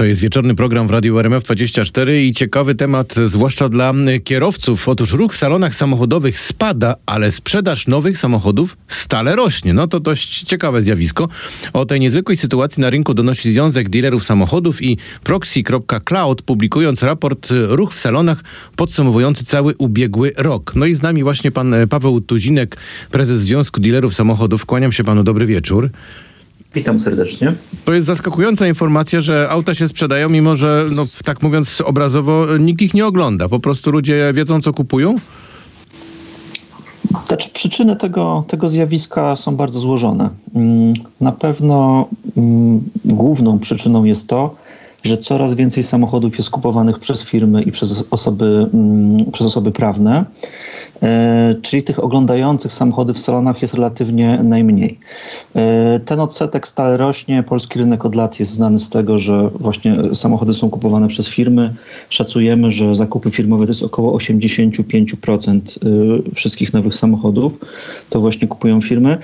To jest wieczorny program w Radiu RMF24 i ciekawy temat, zwłaszcza dla kierowców. Otóż ruch w salonach samochodowych spada, ale sprzedaż nowych samochodów stale rośnie. No to dość ciekawe zjawisko. O tej niezwykłej sytuacji na rynku donosi Związek Dealerów Samochodów i Proxy.cloud, publikując raport Ruch w salonach podsumowujący cały ubiegły rok. No i z nami właśnie pan Paweł Tuzinek, prezes Związku Dealerów Samochodów. Kłaniam się panu, dobry wieczór. Witam serdecznie. To jest zaskakująca informacja, że auta się sprzedają, mimo że, no, tak mówiąc obrazowo, nikt ich nie ogląda. Po prostu ludzie wiedzą, co kupują? Znaczy, przyczyny tego, tego zjawiska są bardzo złożone. Mm, na pewno mm, główną przyczyną jest to, że coraz więcej samochodów jest kupowanych przez firmy i przez osoby, mm, przez osoby prawne, e, czyli tych oglądających samochody w salonach jest relatywnie najmniej. E, ten odsetek stale rośnie. Polski rynek od lat jest znany z tego, że właśnie samochody są kupowane przez firmy. Szacujemy, że zakupy firmowe to jest około 85% e, wszystkich nowych samochodów. To właśnie kupują firmy.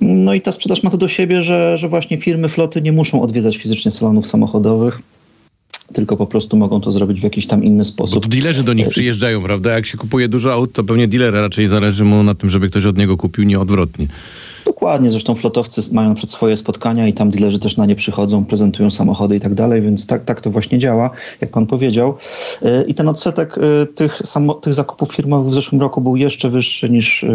No i ta sprzedaż ma to do siebie, że, że właśnie firmy, floty nie muszą odwiedzać fizycznie salonów samochodowych tylko po prostu mogą to zrobić w jakiś tam inny sposób. Bo dilerzy do nich przyjeżdżają, prawda? Jak się kupuje dużo aut, to pewnie dilera raczej zależy mu na tym, żeby ktoś od niego kupił, nie odwrotnie. Dokładnie, zresztą flotowcy mają przed swoje spotkania i tam dilerzy też na nie przychodzą, prezentują samochody i tak dalej, więc tak, tak to właśnie działa, jak pan powiedział. E, I ten odsetek e, tych, tych zakupów firmowych w zeszłym roku był jeszcze wyższy niż, e,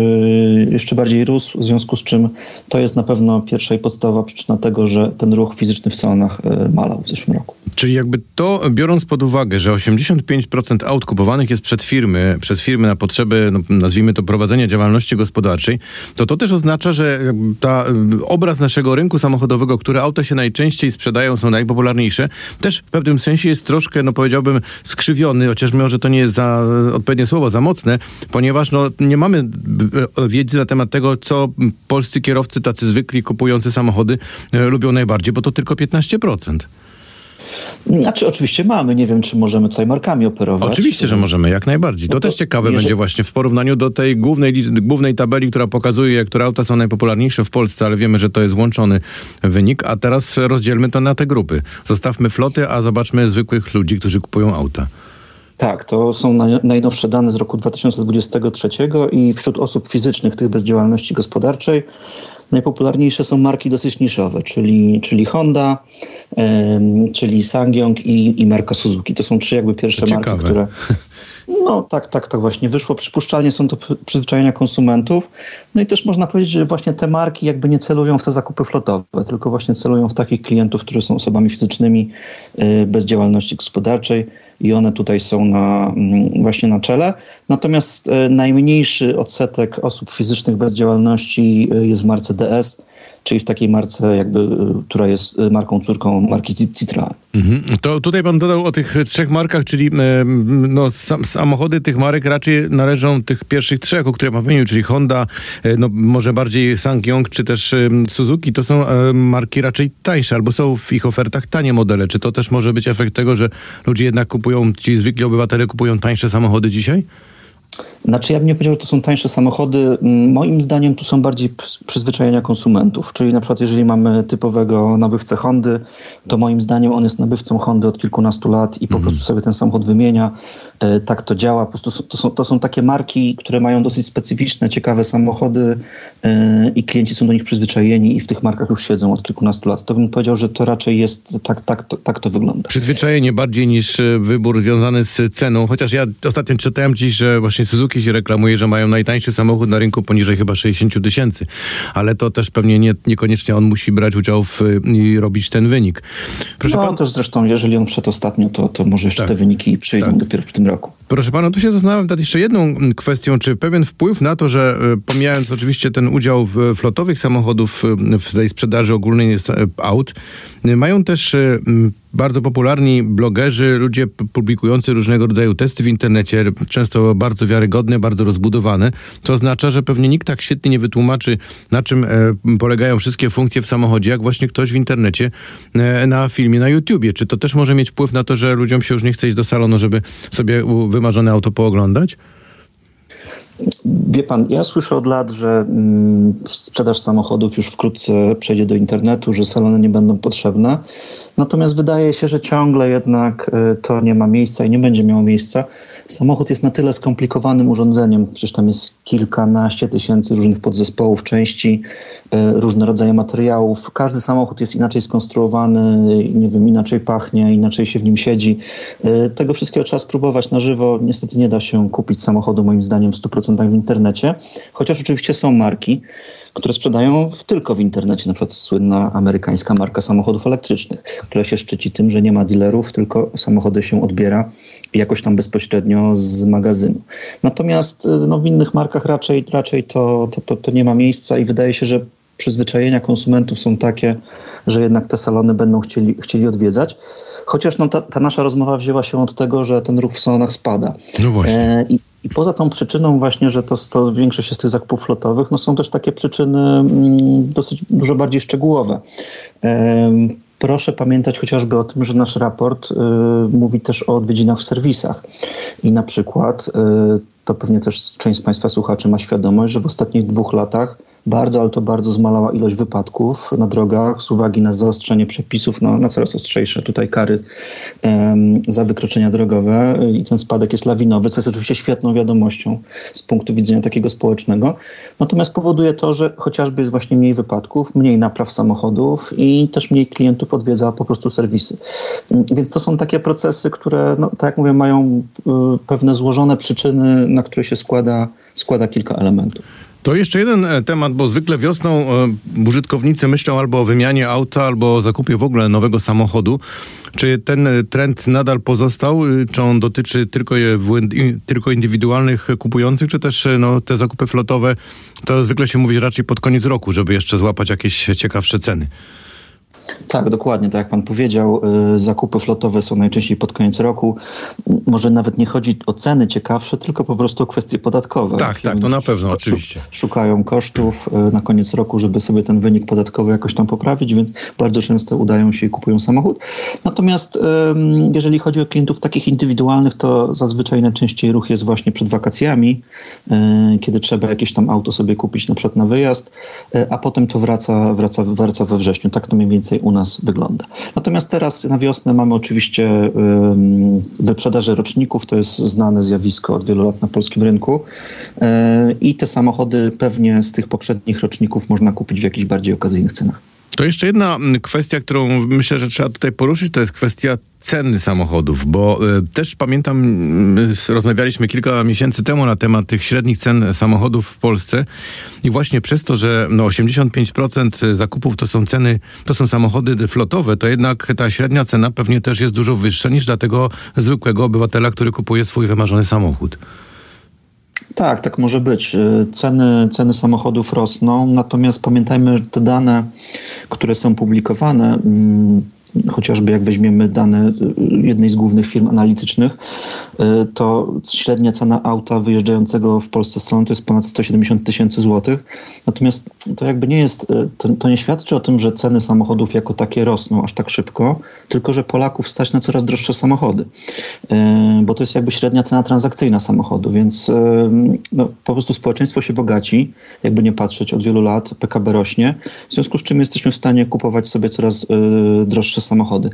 jeszcze bardziej rósł, w związku z czym to jest na pewno pierwsza i podstawowa przyczyna tego, że ten ruch fizyczny w salonach malał w zeszłym roku. Czyli jakby to, biorąc pod uwagę, że 85% aut kupowanych jest przed firmy, przez firmy na potrzeby, no, nazwijmy to, prowadzenia działalności gospodarczej, to to też oznacza, że ta y, obraz naszego rynku samochodowego, które auta się najczęściej sprzedają, są najpopularniejsze, też w pewnym sensie jest troszkę, no powiedziałbym, skrzywiony, chociaż może to nie jest za odpowiednie słowo, za mocne, ponieważ no, nie mamy y, wiedzy na temat tego, co polscy kierowcy, tacy zwykli kupujący samochody, y, lubią najbardziej, bo to tylko 15%. Znaczy, oczywiście mamy, nie wiem, czy możemy tutaj markami operować. Oczywiście, że możemy, jak najbardziej. To, no to też ciekawe jeżeli... będzie właśnie w porównaniu do tej głównej, głównej tabeli, która pokazuje, które auta są najpopularniejsze w Polsce, ale wiemy, że to jest łączony wynik, a teraz rozdzielmy to na te grupy. Zostawmy floty, a zobaczmy zwykłych ludzi, którzy kupują auta. Tak, to są najnowsze dane z roku 2023 i wśród osób fizycznych, tych bez działalności gospodarczej, najpopularniejsze są marki dosyć niszowe, czyli, czyli Honda, czyli Sangyong i, i marka Suzuki. To są trzy jakby pierwsze marki, które... No tak, tak, tak właśnie wyszło. Przypuszczalnie są to przyzwyczajenia konsumentów. No i też można powiedzieć, że właśnie te marki jakby nie celują w te zakupy flotowe, tylko właśnie celują w takich klientów, którzy są osobami fizycznymi y, bez działalności gospodarczej i one tutaj są na, mm, właśnie na czele. Natomiast y, najmniejszy odsetek osób fizycznych bez działalności y, jest w marce DS czyli w takiej marce, jakby, y, która jest marką córką marki Citroën. Mhm. To tutaj pan dodał o tych trzech markach, czyli no, samochody tych marek raczej należą tych pierwszych trzech, o których pan wymienił, czyli Honda, e, no, może bardziej Sangyong, czy też Suzuki. To są e, marki raczej tańsze, albo są w ich ofertach tanie modele. Czy to też może być efekt tego, że ludzie jednak kupują, ci zwykli obywatele kupują tańsze samochody dzisiaj? Znaczy ja bym nie powiedział, że to są tańsze samochody. Mm, moim zdaniem tu są bardziej przyzwyczajenia konsumentów. Czyli na przykład jeżeli mamy typowego nabywcę Hondy, to moim zdaniem on jest nabywcą Hondy od kilkunastu lat i po mm. prostu sobie ten samochód wymienia. E, tak to działa. Po prostu to są, to są takie marki, które mają dosyć specyficzne, ciekawe samochody e, i klienci są do nich przyzwyczajeni i w tych markach już siedzą od kilkunastu lat. To bym powiedział, że to raczej jest, tak, tak, to, tak to wygląda. Przyzwyczajenie bardziej niż e, wybór związany z ceną. Chociaż ja ostatnio czytałem dziś, że właśnie Suzuki się reklamuje, że mają najtańszy samochód na rynku poniżej chyba 60 tysięcy. Ale to też pewnie nie, niekoniecznie on musi brać udział w, i robić ten wynik. Proszę no, pan... też zresztą, jeżeli on przed ostatnio, to, to może jeszcze tak, te wyniki przyjdą tak. dopiero w tym roku. Proszę pana, tu się zastanawiam nad jeszcze jedną kwestią, czy pewien wpływ na to, że e, pomijając oczywiście ten udział flotowych samochodów w tej sprzedaży ogólnej aut, mają też bardzo popularni blogerzy, ludzie publikujący różnego rodzaju testy w internecie, często bardzo wiarygodne, bardzo rozbudowane. To oznacza, że pewnie nikt tak świetnie nie wytłumaczy, na czym e, polegają wszystkie funkcje w samochodzie, jak właśnie ktoś w internecie e, na filmie na YouTubie. Czy to też może mieć wpływ na to, że ludziom się już nie chce iść do salonu, żeby sobie wymarzone auto pooglądać? Wie pan, ja słyszę od lat, że mm, sprzedaż samochodów już wkrótce przejdzie do internetu, że salony nie będą potrzebne. Natomiast wydaje się, że ciągle jednak y, to nie ma miejsca i nie będzie miało miejsca. Samochód jest na tyle skomplikowanym urządzeniem, przecież tam jest kilkanaście tysięcy różnych podzespołów, części, y, różne rodzaje materiałów. Każdy samochód jest inaczej skonstruowany, nie wiem, inaczej pachnie, inaczej się w nim siedzi. Y, tego wszystkiego trzeba spróbować na żywo. Niestety nie da się kupić samochodu, moim zdaniem, w 100% w internecie, chociaż oczywiście są marki, które sprzedają tylko w internecie, na przykład słynna amerykańska marka samochodów elektrycznych, która się szczyci tym, że nie ma dealerów, tylko samochody się odbiera jakoś tam bezpośrednio z magazynu. Natomiast no, w innych markach raczej, raczej to, to, to, to nie ma miejsca i wydaje się, że przyzwyczajenia konsumentów są takie, że jednak te salony będą chcieli, chcieli odwiedzać. Chociaż no, ta, ta nasza rozmowa wzięła się od tego, że ten ruch w salonach spada. No właśnie. E, i, I poza tą przyczyną właśnie, że to, to większość jest tych zakupów flotowych, no są też takie przyczyny mm, dosyć dużo bardziej szczegółowe. Proszę pamiętać chociażby o tym, że nasz raport y, mówi też o odwiedzinach w serwisach. I na przykład, y, to pewnie też część z Państwa słuchaczy ma świadomość, że w ostatnich dwóch latach bardzo, ale to bardzo zmalała ilość wypadków na drogach z uwagi na zaostrzenie przepisów, na, na coraz ostrzejsze tutaj kary za wykroczenia drogowe i ten spadek jest lawinowy, co jest oczywiście świetną wiadomością z punktu widzenia takiego społecznego. Natomiast powoduje to, że chociażby jest właśnie mniej wypadków, mniej napraw samochodów i też mniej klientów odwiedza po prostu serwisy. Więc to są takie procesy, które, no, tak jak mówię, mają y, pewne złożone przyczyny, na które się składa, składa kilka elementów. To jeszcze jeden e, temat, bo zwykle wiosną e, użytkownicy myślą albo o wymianie auta, albo o zakupie w ogóle nowego samochodu. Czy ten e, trend nadal pozostał? Czy on dotyczy tylko, tylko indywidualnych kupujących, czy też no, te zakupy flotowe? To zwykle się mówi raczej pod koniec roku, żeby jeszcze złapać jakieś ciekawsze ceny. Tak, dokładnie, tak jak pan powiedział, y, zakupy flotowe są najczęściej pod koniec roku. Może nawet nie chodzi o ceny ciekawsze, tylko po prostu o kwestie podatkowe. Tak, tak, to na pewno, oczywiście. Szukają kosztów y, na koniec roku, żeby sobie ten wynik podatkowy jakoś tam poprawić, więc bardzo często udają się i kupują samochód. Natomiast jeżeli chodzi o klientów takich indywidualnych, to zazwyczaj najczęściej ruch jest właśnie przed wakacjami, y, kiedy trzeba jakieś tam auto sobie kupić na przykład na wyjazd, a potem to wraca, wraca, wraca we wrześniu. Tak to mniej więcej u nas wygląda. Natomiast teraz na wiosnę mamy oczywiście wyprzedaże roczników, to jest znane zjawisko od wielu lat na polskim rynku e, i te samochody pewnie z tych poprzednich roczników można kupić w jakichś bardziej okazyjnych cenach. To jeszcze jedna kwestia, którą myślę, że trzeba tutaj poruszyć, to jest kwestia ceny samochodów, bo y, też pamiętam, y, rozmawialiśmy kilka miesięcy temu na temat tych średnich cen samochodów w Polsce i właśnie przez to, że no 85% zakupów to są ceny, to są samochody flotowe, to jednak ta średnia cena pewnie też jest dużo wyższa niż dla tego zwykłego obywatela, który kupuje swój wymarzony samochód. Tak, tak może być. Y, ceny, ceny samochodów rosną, natomiast pamiętajmy, że te dane, które są publikowane, mm, chociażby jak weźmiemy dane y, jednej z głównych firm analitycznych, y, to średnia cena auta wyjeżdżającego w Polsce z salonu to jest ponad 170 tysięcy złotych. Natomiast to jakby nie jest, y, to, to, nie świadczy o tym, że ceny samochodów jako takie rosną aż tak szybko, tylko że Polaków stać na coraz droższe samochody. Bo to jest jakby średnia cena transakcyjna samochodu, więc no, po prostu społeczeństwo się bogaci, jakby nie patrzeć od wielu lat, PKB rośnie, w związku z czym jesteśmy w stanie kupować sobie coraz droższe samochody.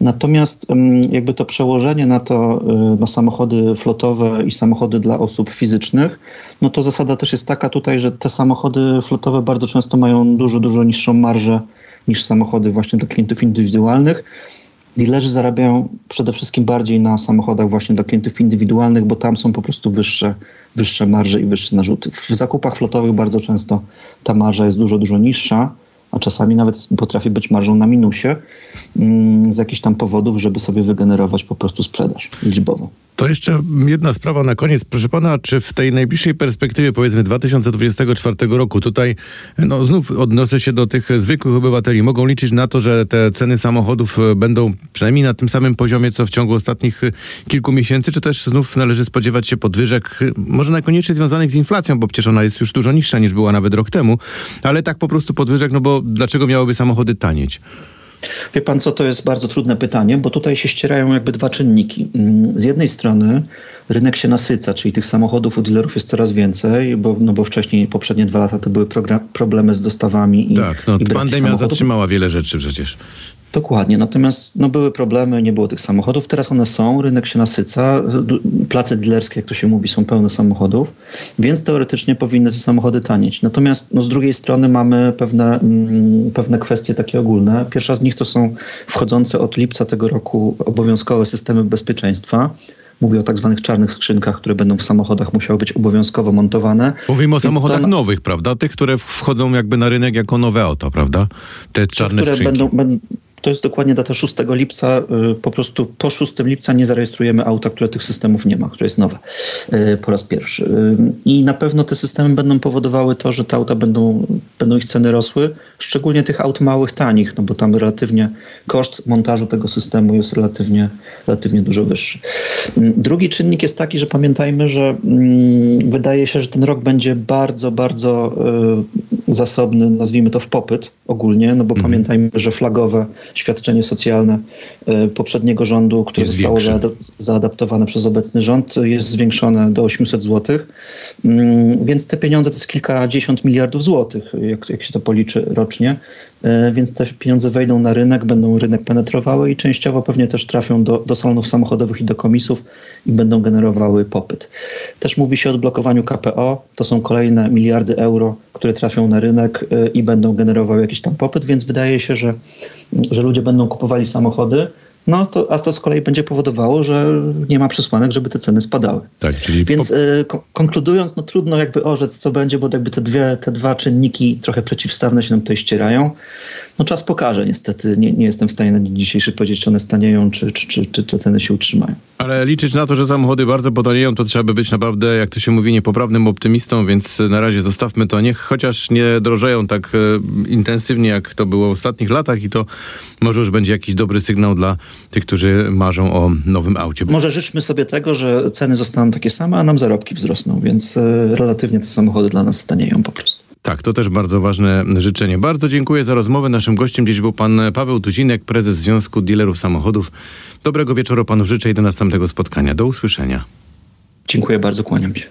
Natomiast jakby to przełożenie na to, y, na samochody flotowe i samochody dla osób fizycznych, no to zasada też jest taka tutaj, że te samochody flotowe bardzo często mają dużo, dużo niższą marżę niż samochody właśnie dla klientów indywidualnych. Dealerzy zarabiają przede wszystkim bardziej na samochodach właśnie dla klientów indywidualnych, bo tam są po prostu wyższe, wyższe marże i wyższe narzuty. W zakupach flotowych bardzo często ta marża jest dużo, dużo niższa a czasami nawet potrafi być marżą na minusie mm, z jakichś tam powodów, żeby sobie wygenerować po prostu sprzedaż liczbową. To jeszcze jedna sprawa na koniec. Proszę pana, czy w tej najbliższej perspektywie, powiedzmy 2024 roku, tutaj no, znów odnoszę się do tych zwykłych obywateli, mogą liczyć na to, że te ceny samochodów e, będą przynajmniej na tym samym poziomie, co w ciągu ostatnich e, kilku miesięcy, czy też znów należy spodziewać się podwyżek, e, może niekoniecznie związanych z inflacją, bo przecież ona jest już dużo niższa niż była nawet rok temu, ale tak po prostu podwyżek, no bo dlaczego miałyby samochody tanieć? Wie pan co, to jest bardzo trudne pytanie, bo tutaj się ścierają jakby dwa czynniki. Mm, z jednej strony rynek się nasyca, czyli tych samochodów u dealerów jest coraz więcej, bo, no bo wcześniej, poprzednie dwa lata to były problemy z dostawami. I, tak, no, i pandemia zatrzymała wiele rzeczy przecież. Dokładnie, natomiast no, były problemy, nie było tych samochodów, teraz one są, rynek się nasyca, place dealerskie, jak to się mówi, są pełne samochodów, więc teoretycznie powinny te samochody tanieć. Natomiast no, z drugiej strony mamy pewne, mm, pewne kwestie takie ogólne. Pierwsza z nich to są wchodzące od lipca tego roku obowiązkowe systemy bezpieczeństwa, Mówię o tak zwanych czarnych skrzynkach, które będą w samochodach musiały być obowiązkowo montowane. Mówimy o samochodach to... nowych, prawda? Tych, które wchodzą jakby na rynek jako nowe auto, prawda? Te czarne które skrzynki. Będą, to jest dokładnie data 6 lipca. Y, po prostu po 6 lipca nie zarejestrujemy auta, które tych systemów nie ma, które jest nowe y, po raz pierwszy. Y, I na pewno te systemy będą powodowały to, że te auta będą, będą ich ceny rosły, szczególnie tych aut małych, tanich, no bo tam relatywnie koszt montażu tego systemu jest relatywnie, relatywnie dużo wyższy. Drugi czynnik jest taki, że pamiętajmy, że mm, wydaje się, że ten rok będzie bardzo, bardzo zasobny, nazwijmy to w popyt ogólnie, no bo mhm. pamiętajmy, że flagowe świadczenie socjalne e, poprzedniego rządu, które jest zostało zaadaptowane przez obecny rząd, jest zwiększone do 800 zł. Mm, więc te pieniądze to jest kilkadziesiąt miliardów złotych, jak, jak się to policzy rocznie. E, więc te pieniądze wejdą na rynek, będą rynek penetrowały i częściowo pewnie też trafią do, do salonów samochodowych i do komisów i będą generowały popyt. Też mówi się o odblokowaniu KPO. To są kolejne miliardy euro, które trafią na rynek e, i będą generowały jakiś tam popyt, więc wydaje się, że, że ludzie będą kupowali samochody, no to, a to z kolei będzie powodowało, że nie ma przesłanek, żeby te ceny spadały. Tak, czyli Więc y, konkludując, no trudno jakby orzec, co będzie, bo jakby te, dwie, te dwa czynniki trochę przeciwstawne się nam tutaj ścierają. No czas pokaże niestety. Nie, nie jestem w stanie na dzień dzisiejszy powiedzieć, czy one stanieją, czy, czy, czy, czy te ceny się utrzymają. Ale liczyć na to, że samochody bardzo podanieją, to trzeba by być naprawdę, jak to się mówi, niepoprawnym optymistą, więc na razie zostawmy to. Niech chociaż nie drożeją tak e, intensywnie, jak to było w ostatnich latach i to może już będzie jakiś dobry sygnał dla tych, którzy marzą o nowym aucie. Może życzmy sobie tego, że ceny zostaną takie same, a nam zarobki wzrosną, więc e, relatywnie te samochody dla nas stanieją po prostu. Tak, to też bardzo ważne życzenie. Bardzo dziękuję za rozmowę. Naszym gościem dziś był pan Paweł Tuzinek, prezes Związku Dealerów Samochodów. Dobrego wieczoru panu życzę i do następnego spotkania. Do usłyszenia. Dziękuję bardzo, kłaniam się.